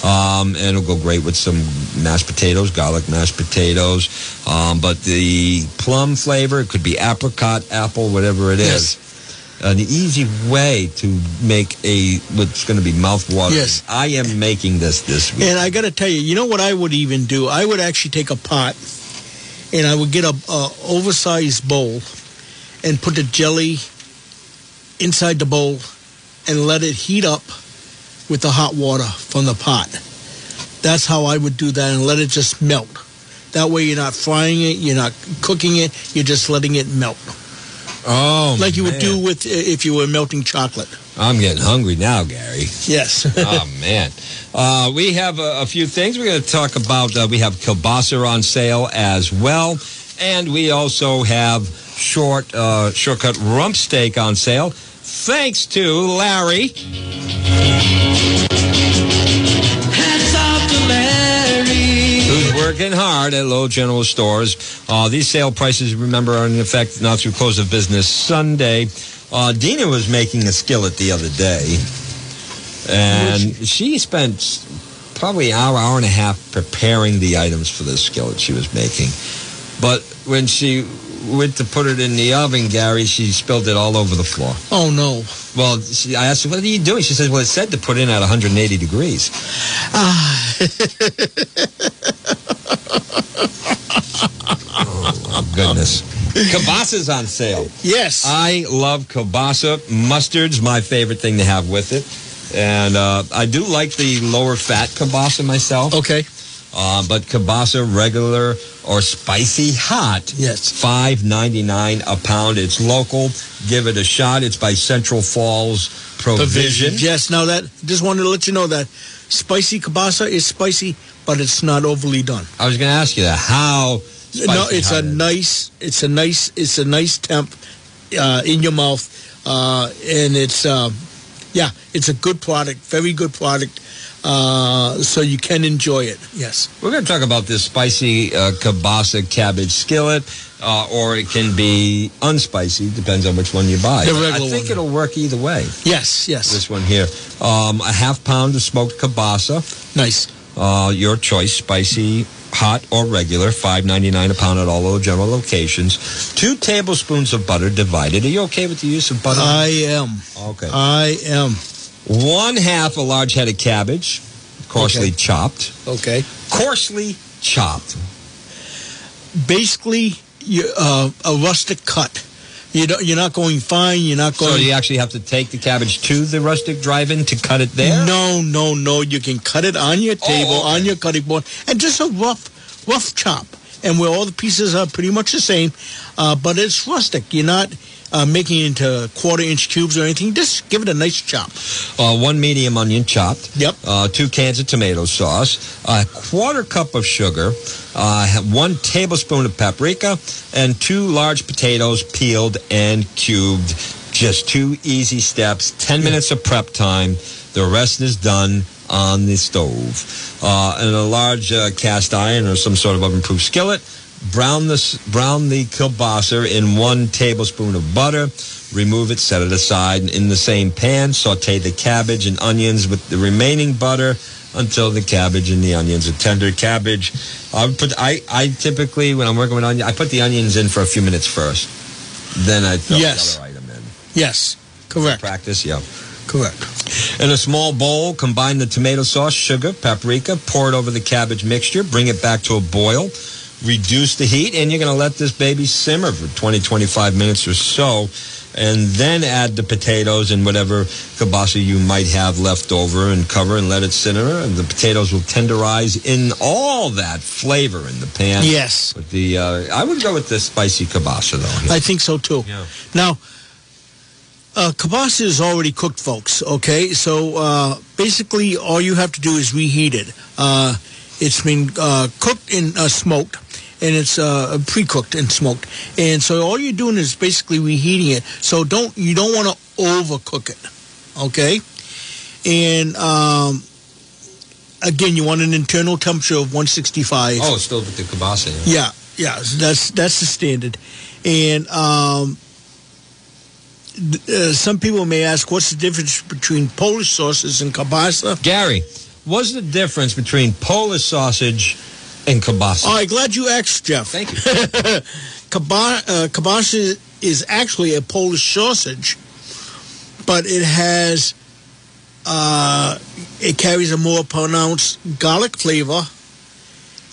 Um, and it'll go great with some mashed potatoes, garlic mashed potatoes. Um, but the plum flavor, it could be apricot, apple, whatever it is. Yes An easy way to make a what's going to be mouth-watering. Yes. I am making this this week. And I got to tell you, you know what I would even do? I would actually take a pot and I would get a, a oversized bowl and put the jelly inside the bowl and let it heat up with the hot water from the pot. That's how I would do that and let it just melt. That way you're not frying it, you're not cooking it, you're just letting it melt. oh, Like you would do with if you were melting chocolate. I'm getting hungry now, Gary. Yes. oh man, uh, we have a, a, few things we're going to talk about. Uh, we have kielbasa on sale as well, and we also have short uh, shortcut rump steak on sale. Thanks to Larry. Hats off to Larry. Who's working hard at Little General Stores. Uh, these sale prices, remember, are in effect not through close of business Sunday. Uh, Dina was making a skillet the other day, and she spent probably an hour, hour and a half preparing the items for the skillet she was making. But when she went to put it in the oven, Gary, she spilled it all over the floor. Oh, no. Well, she, I asked her, what are you doing? She says, well, it said to put in at 180 degrees. Ah. oh, goodness. Kielbasa's on sale. Yes. I love kibasa. Mustard's my favorite thing to have with it. And uh, I do like the lower fat kibasa myself. Okay. Uh, but kibasa regular or spicy hot. Yes. Five ninety nine a pound. It's local. Give it a shot. It's by Central Falls Provision. Yes. Now that just wanted to let you know that spicy kielbasa is spicy, but it's not overly done. I was going to ask you that. How? no, it's a nice. It's a nice. It's a nice temp uh, in your mouth, uh, and it's uh, yeah, it's a good product. Very good product. Uh, so you can enjoy it. Yes. We're going to talk about this spicy uh, kielbasa cabbage skillet, uh, or it can be unspicy. Depends on which one you buy. The regular I think one. it'll work either way. Yes. Yes. This one here, um, a half pound of smoked kielbasa. Nice. Uh, your choice, spicy, hot, or regular. Five ninety nine a pound at all general locations. Two tablespoons of butter divided. Are you okay with the use of butter? I am. okay. I am. One half a large head of cabbage, coarsely Okay. chopped. Okay. Coarsely chopped. Basically, you, uh, a rustic cut. You don't, you're not going fine. You're not going. So you actually have to take the cabbage to the rustic drive-in to cut it there? No, no, no. You can cut it on your table, okay. on your cutting board, and just a rough, rough chop. And where all the pieces are pretty much the same, uh, but it's rustic. You're not uh, making it into quarter inch cubes or anything. Just give it a nice chop. Uh, one medium onion chopped. Yep. Uh, two cans of tomato sauce. A quarter cup of sugar. Uh, one tablespoon of paprika. And two large potatoes peeled and cubed. Just two easy steps. Ten minutes of prep time. The rest is done on the stove. Uh, and a large uh, cast iron or some sort of oven-proof skillet. Brown the brown the kielbasa in one tablespoon of butter. Remove it, set it aside in the same pan. Saute the cabbage and onions with the remaining butter until the cabbage and the onions are tender. Cabbage, I would put. I I typically when I'm working with onions, I put the onions in for a few minutes first. Then I throw Yes. the other item in. Yes, correct, Practice, yeah. correct. In a small bowl, combine the tomato sauce, sugar, paprika, pour it over the cabbage mixture, bring it back to a boil, reduce the heat, and you're going to let this baby simmer for 20, 25 minutes or so. And then add the potatoes and whatever kielbasa you might have left over and cover and let it simmer. And the potatoes will tenderize in all that flavor in the pan. Yes, But the uh, I would go with the spicy kielbasa though. I think so too. Yeah. Now, uh, kielbasa is already cooked, folks. Okay, so uh, basically, all you have to do is reheat it. Uh, it's been uh, cooked and uh, smoked, and it's uh, pre-cooked and smoked, and so all you're doing is basically reheating it. So don't you don't want to overcook it, okay? And um, again, you want an internal temperature of 165. Oh, still with the kielbasa. yeah. Yeah, yeah, so that's that's the standard. And um, uh, some people may ask, what's the difference between Polish sauces and kielbasa? Gary, what's the difference between Polish sausage and kielbasa? All right, glad you asked, Jeff. Thank you. Kielba- uh, kielbasa is actually a Polish sausage, but it has uh, it carries a more pronounced garlic flavor,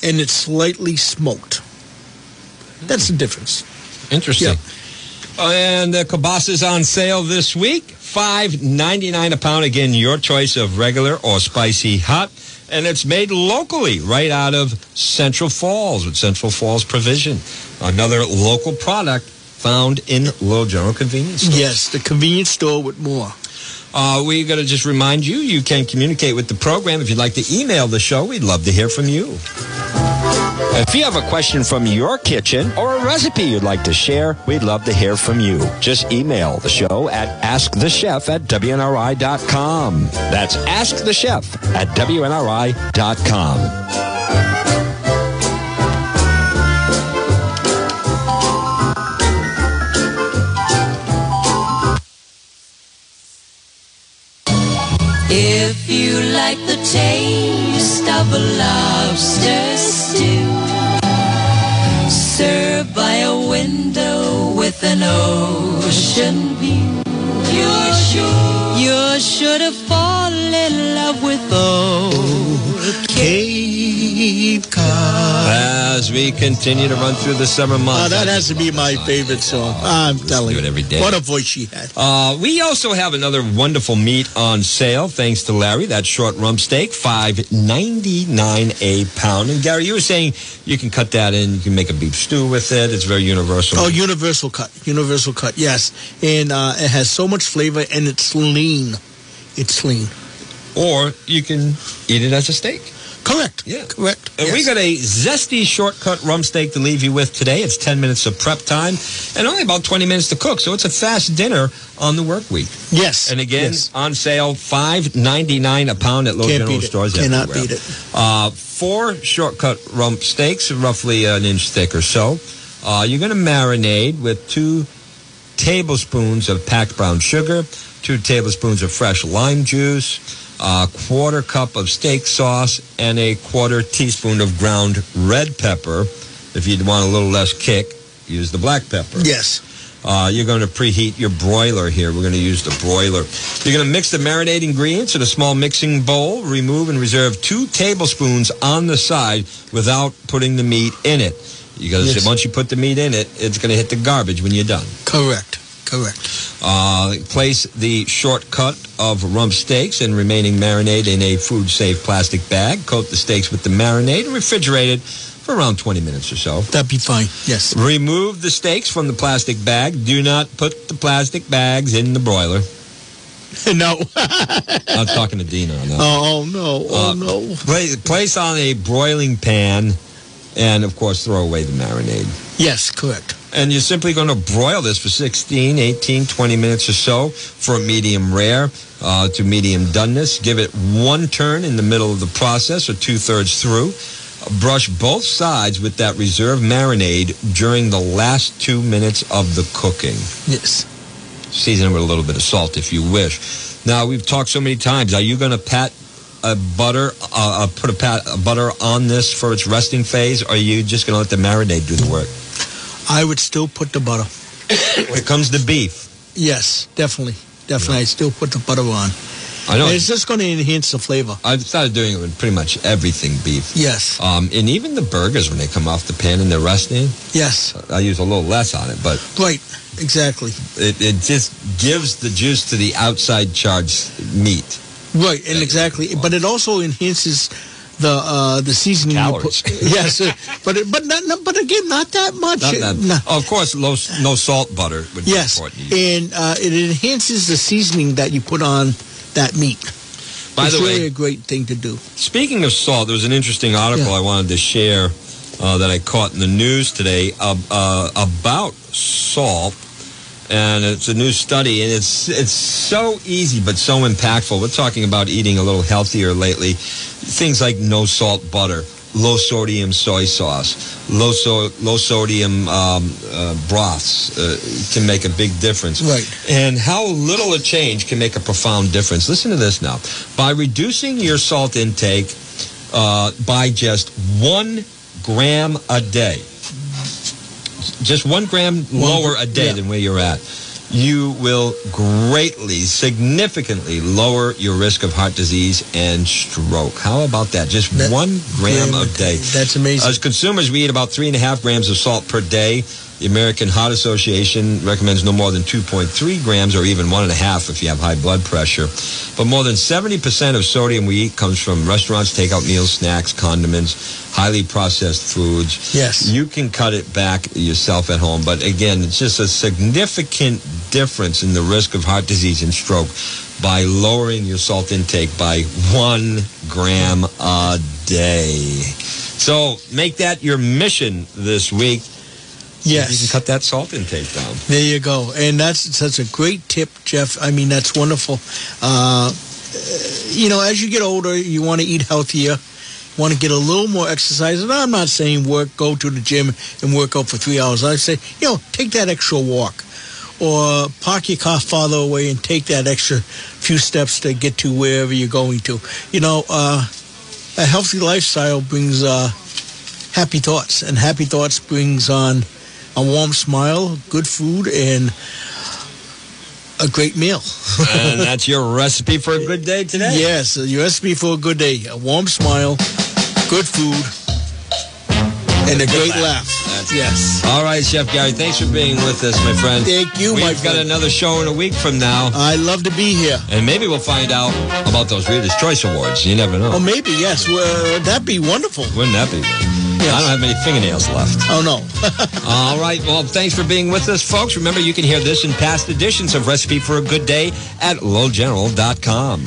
and it's slightly smoked. That's the difference. Interesting. Uh, and the kielbasa is on sale this week. Five ninety nine a pound. Again, your choice of regular or spicy hot. And it's made locally, right out of Central Falls with Central Falls Provision. Another local product found in Little General Convenience Stores. Yes, the convenience store with more. Uh, we're going to just remind you you can communicate with the program. If you'd like to email the show, we'd love to hear from you. If you have a question from your kitchen or a recipe you'd like to share, we'd love to hear from you. Just email the show at askthechef at WNRI.com. That's askthechef at WNRI.com. If you like the taste of a lobster stew, by a window with an ocean view, you're sure, you're sure to fall in love with old Cape Cod. As we continue to run through the summer Oh, months. that has to be my favorite song. I'm telling you. every day. What a voice she had. Uh, we also have another wonderful meat on sale, thanks to Larry. That short rump steak, five ninety nine a pound. And Gary, you were saying you can cut that in, you can make a beef stew with it. It's very universal. Oh, universal cut. Universal cut, yes. And uh, it has so much flavor and it's lean. It's lean. Or you can eat it as a steak. Correct. Yeah. Correct. And we got a zesty shortcut rump steak to leave you with today. It's 10 minutes of prep time and only about 20 minutes to cook. So it's a fast dinner on the work week. Yes. And again, Yes. on sale, five ninety nine a pound at low Can't general stores. Cannot everywhere. beat it. Uh, four shortcut rump steaks, roughly an inch thick or so. Uh, you're going to marinate with two tablespoons of packed brown sugar, two tablespoons of fresh lime juice, a quarter cup of steak sauce, and a quarter teaspoon of ground red pepper. If you want a little less kick, use the black pepper. Yes. Uh, you're going to preheat your broiler here. We're going to use the broiler. You're going to mix the marinade ingredients in a small mixing bowl. Remove and reserve two tablespoons on the side without putting the meat in it. Because Yes. once you put the meat in it, it's going to hit the garbage when you're done. Correct. Correct. Uh, place the shortcut of rump steaks and remaining marinade in a food safe plastic bag. Coat the steaks with the marinade and refrigerate it for around 20 minutes or so. That'd be fine. Yes. Remove the steaks from the plastic bag. Do not put the plastic bags in the broiler. no. I'm talking to Dina on that. oh, no. Oh, Uh, no. Place, place on a broiling pan and, of course, throw away the marinade. Yes, correct. And you're simply going to broil this for 16, 18, 20 minutes or so for a medium rare uh, to medium doneness. Give it one turn in the middle of the process or two thirds through. Brush both sides with that reserve marinade during the last two minutes of the cooking. Yes. Season it with a little bit of salt if you wish. Now, we've talked so many times. Are you going to pat a butter, uh, uh, put a pat a butter on this for its resting phase, or are you just going to let the marinade do the work? I would still put the butter. When it comes to beef, Yes, definitely. Definitely. I still put the butter on. I know It's just going to enhance the flavor. I've started doing it with pretty much everything beef. Yes. Um, and even the burgers when they come off the pan and they're resting, Yes. I use a little less on it, but Right. Exactly. it, it just gives the juice to the outside charged meat. Right, and exactly, but it also enhances the uh, the seasoning. you put- yes, but it, but not, but again, not that much. Not that, No. oh, of course, low, no salt butter would be Yes, important. and uh, it enhances the seasoning that you put on that meat. By it's the way, a great thing to do. Speaking of salt, there was an interesting article Yeah. I wanted to share uh, that I caught in the news today uh, uh, about salt, and it's a new study, and it's it's so easy but so impactful. We're talking about eating a little healthier lately. Things like no salt butter, low sodium soy sauce, low so low sodium um, uh, broths uh, can make a big difference. Right. And how little a change can make a profound difference. Listen to this now. By reducing your salt intake uh, by just one gram a day, just one gram lower a day yeah. than where you're at, you will greatly, significantly lower your risk of heart disease and stroke. How about that? Just That- one gram gram a day. That's amazing. As consumers, we eat about three and a half grams of salt per day. The American Heart Association recommends no more than 2.3 grams or even one and a half if you have high blood pressure. But more than 70% of sodium we eat comes from restaurants, takeout meals, snacks, condiments, highly processed foods. Yes. You can cut it back yourself at home. But again, it's just a significant difference in the risk of heart disease and stroke. by lowering your salt intake by one gram a day. So make that your mission this week. Yes. You can cut that salt intake down. There you go. And that's that's a great tip, Jeff. I mean, that's wonderful. Uh, you know, as you get older, you want to eat healthier. Want to get a little more exercise. And I'm not saying work, go to the gym and work out for three hours. I say, you know, take that extra walk. Or park your car farther away and take that extra few steps to get to wherever you're going to. You know, uh, a healthy lifestyle brings uh, happy thoughts, and happy thoughts brings on a warm smile, good food, and a great meal. and that's your recipe for a good day today. Yes, your recipe for a good day: a warm smile, good food, and a great laugh. That's yes. All right, Chef Gary, thanks for being with us, my friend. Thank you, We've my got friend. another show in a week from now, I love to be here. and maybe we'll find out about those Reader's Choice Awards. You never know. Oh, maybe yes. Well, that'd be wonderful. Wouldn't that be? Yes. I don't have many fingernails left. Oh no. All right. Well, thanks for being with us, folks. Remember, you can hear this and past editions of Recipe for a Good Day at littlegeneral.com.